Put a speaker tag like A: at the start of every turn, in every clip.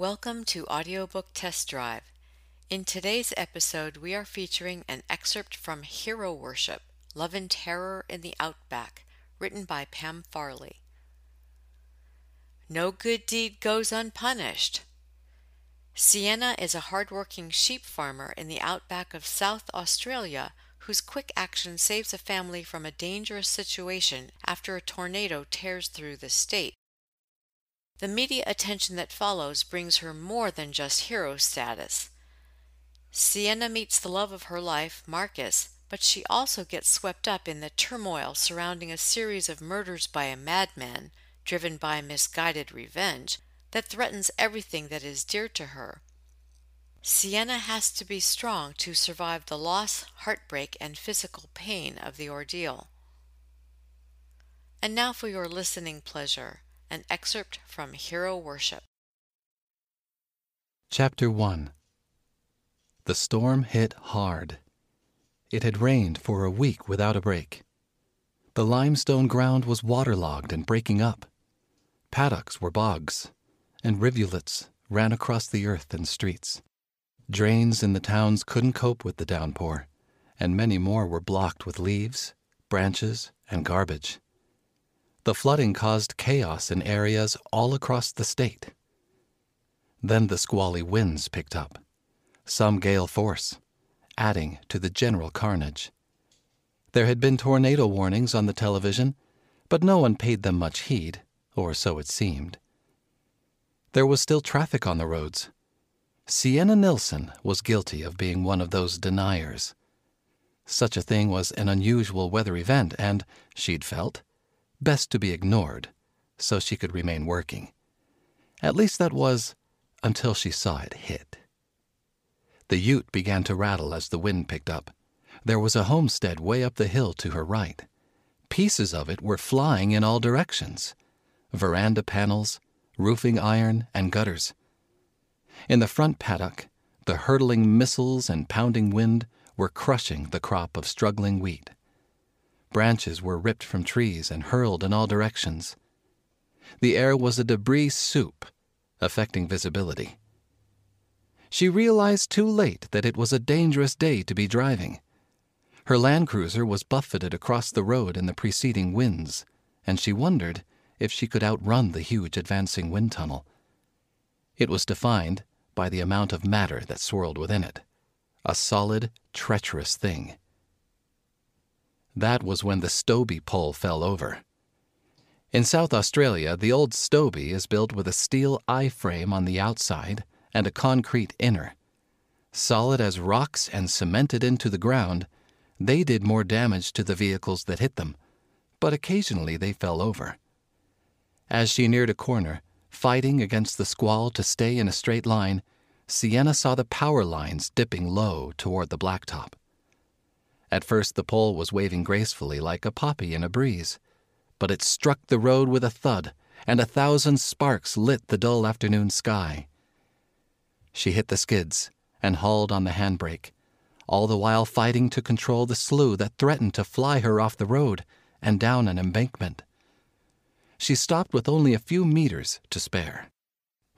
A: Welcome to Audiobook Test Drive. In today's episode, we are featuring an excerpt from Hero Worship Love and Terror in the Outback, written by Pam Farley. No good deed goes unpunished. Sienna is a hard-working sheep farmer in the outback of South Australia whose quick action saves a family from a dangerous situation after a tornado tears through the state. The media attention that follows brings her more than just hero status. Sienna meets the love of her life, Marcus, but she also gets swept up in the turmoil surrounding a series of murders by a madman, driven by misguided revenge, that threatens everything that is dear to her. Sienna has to be strong to survive the loss, heartbreak, and physical pain of the ordeal. And now for your listening pleasure an excerpt from Hero Worship.
B: Chapter 1 The storm hit hard. It had rained for a week without a break. The limestone ground was waterlogged and breaking up. Paddocks were bogs, and rivulets ran across the earth and streets. Drains in the towns couldn't cope with the downpour, and many more were blocked with leaves, branches, and garbage. The flooding caused chaos in areas all across the state. Then the squally winds picked up, some gale force, adding to the general carnage. There had been tornado warnings on the television, but no one paid them much heed, or so it seemed. There was still traffic on the roads. Sienna Nilsson was guilty of being one of those deniers. Such a thing was an unusual weather event, and, she'd felt, best to be ignored so she could remain working. At least that was until she saw it hit. The ute began to rattle as the wind picked up. There was a homestead way up the hill to her right. Pieces of it were flying in all directions veranda panels, roofing iron, and gutters. In the front paddock, the hurtling missiles and pounding wind were crushing the crop of struggling wheat. Branches were ripped from trees and hurled in all directions. The air was a debris soup, affecting visibility. She realized too late that it was a dangerous day to be driving. Her Land Cruiser was buffeted across the road in the preceding winds, and she wondered if she could outrun the huge advancing wind tunnel. It was defined by the amount of matter that swirled within it a solid, treacherous thing. That was when the Stobie pole fell over. In South Australia, the old Stobie is built with a steel I frame on the outside and a concrete inner. Solid as rocks and cemented into the ground, they did more damage to the vehicles that hit them, but occasionally they fell over. As she neared a corner, fighting against the squall to stay in a straight line, Sienna saw the power lines dipping low toward the blacktop. At first, the pole was waving gracefully like a poppy in a breeze, but it struck the road with a thud, and a thousand sparks lit the dull afternoon sky. She hit the skids and hauled on the handbrake, all the while fighting to control the slew that threatened to fly her off the road and down an embankment. She stopped with only a few meters to spare.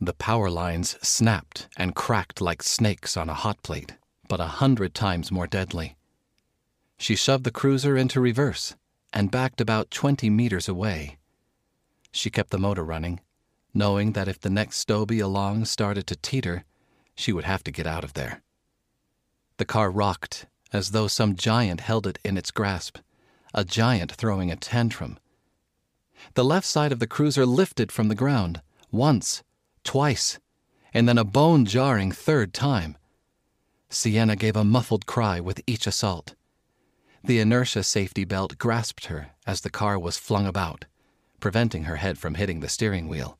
B: The power lines snapped and cracked like snakes on a hot plate, but a hundred times more deadly. She shoved the cruiser into reverse and backed about 20 meters away. She kept the motor running, knowing that if the next Stobie along started to teeter, she would have to get out of there. The car rocked as though some giant held it in its grasp, a giant throwing a tantrum. The left side of the cruiser lifted from the ground, once, twice, and then a bone jarring third time. Sienna gave a muffled cry with each assault. The inertia safety belt grasped her as the car was flung about, preventing her head from hitting the steering wheel.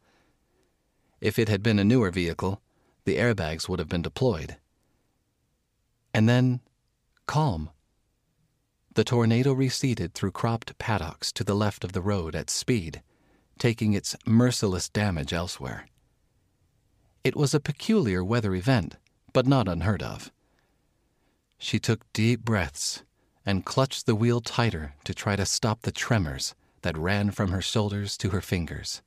B: If it had been a newer vehicle, the airbags would have been deployed. And then, calm. The tornado receded through cropped paddocks to the left of the road at speed, taking its merciless damage elsewhere. It was a peculiar weather event, but not unheard of. She took deep breaths and clutched the wheel tighter to try to stop the tremors that ran from her shoulders to her fingers.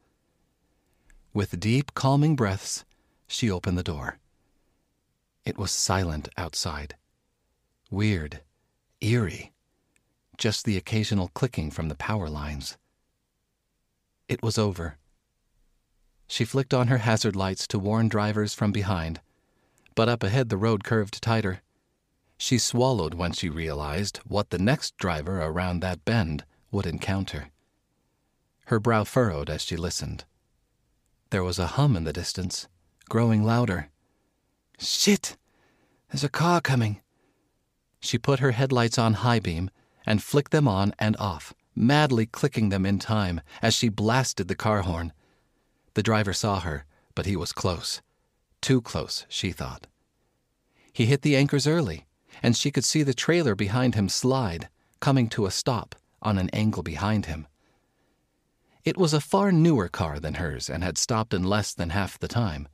B: With deep, calming breaths, she opened the door. It was silent outside. Weird, eerie, just the occasional clicking from the power lines. It was over. She flicked on her hazard lights to warn drivers from behind, but up ahead the road curved tighter. She swallowed when she realized what the next driver around that bend would encounter. Her brow furrowed as she listened. There was a hum in the distance, growing louder. Shit! There's a car coming. She put her headlights on high beam and flicked them on and off, madly clicking them in time as she blasted the car horn. The driver saw her, but he was close. Too close, she thought. He hit the anchors early, and she could see the trailer behind him slide, coming to a stop on an angle behind him. It was a far newer car than hers and had stopped in less than half the time.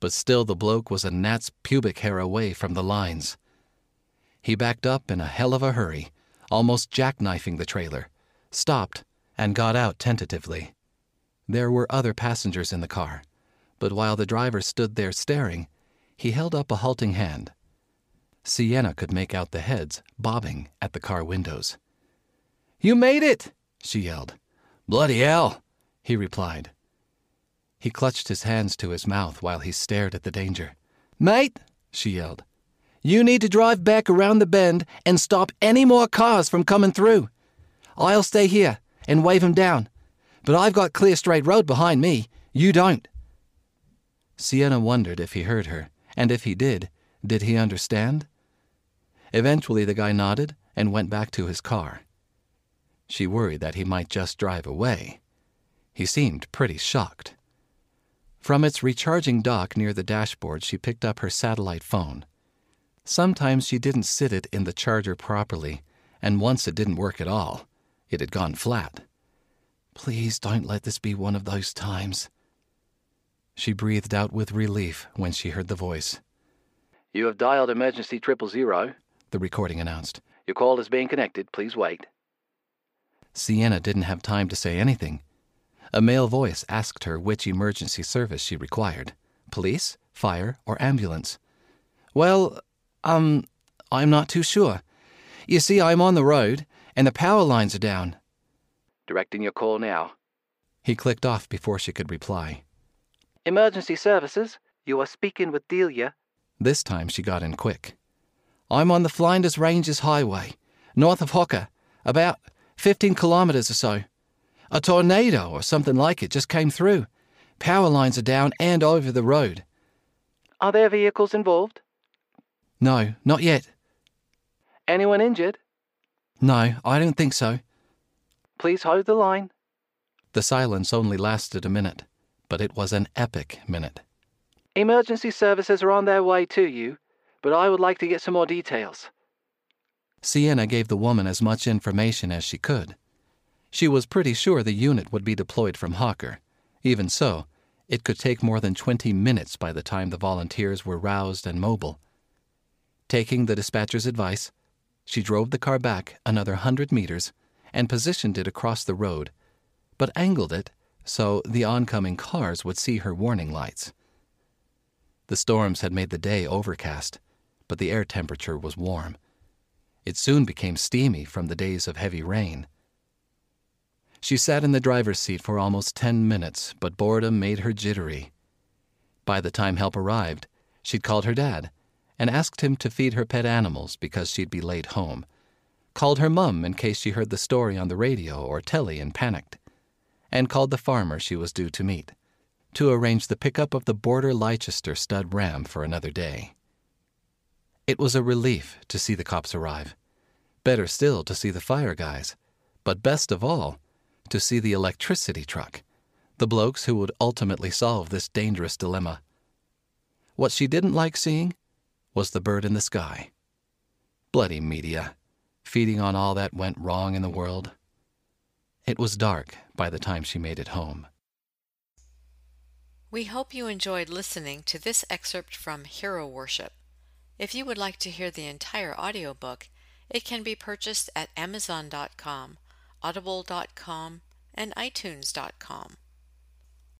B: But still, the bloke was a gnat's pubic hair away from the lines. He backed up in a hell of a hurry, almost jackknifing the trailer, stopped, and got out tentatively. There were other passengers in the car, but while the driver stood there staring, he held up a halting hand. Sienna could make out the heads bobbing at the car windows. You made it! she yelled. Bloody hell, he replied. He clutched his hands to his mouth while he stared at the danger. Mate, she yelled, you need to drive back around the bend and stop any more cars from coming through. I'll stay here and wave 'em down, but I've got clear straight road behind me. You don't. Sienna wondered if he heard her, and if he did, did he understand? Eventually, the guy nodded and went back to his car. She worried that he might just drive away. He seemed pretty shocked. From its recharging dock near the dashboard, she picked up her satellite phone. Sometimes she didn't sit it in the charger properly, and once it didn't work at all. It had gone flat. Please don't let this be one of those times. She breathed out with relief when she heard the voice. You have dialed emergency triple zero, the recording announced. Your call is being connected. Please wait. Sienna didn't have time to say anything. A male voice asked her which emergency service she required police, fire, or ambulance. Well, um, I'm not too sure. You see, I'm on the road, and the power lines are down. Directing your call now. He clicked off before she could reply. Emergency services, you are speaking with Delia. This time she got in quick. I'm on the Flinders Ranges Highway, north of Hawker, about 15 kilometers or so. A tornado or something like it just came through. Power lines are down and over the road. Are there vehicles involved? No, not yet. Anyone injured? No, I don't think so. Please hold the line. The silence only lasted a minute, but it was an epic minute. Emergency services are on their way to you, but I would like to get some more details. Sienna gave the woman as much information as she could. She was pretty sure the unit would be deployed from Hawker. Even so, it could take more than 20 minutes by the time the volunteers were roused and mobile. Taking the dispatcher's advice, she drove the car back another hundred meters and positioned it across the road, but angled it so the oncoming cars would see her warning lights. The storms had made the day overcast, but the air temperature was warm. It soon became steamy from the days of heavy rain. She sat in the driver's seat for almost ten minutes, but boredom made her jittery. By the time help arrived, she'd called her dad and asked him to feed her pet animals because she'd be late home, called her mum in case she heard the story on the radio or telly and panicked, and called the farmer she was due to meet to arrange the pickup of the Border Leicester stud ram for another day. It was a relief to see the cops arrive. Better still to see the fire guys. But best of all, to see the electricity truck, the blokes who would ultimately solve this dangerous dilemma. What she didn't like seeing was the bird in the sky. Bloody media, feeding on all that went wrong in the world. It was dark by the time she made it home.
A: We hope you enjoyed listening to this excerpt from Hero Worship. If you would like to hear the entire audiobook, it can be purchased at Amazon.com, Audible.com, and iTunes.com.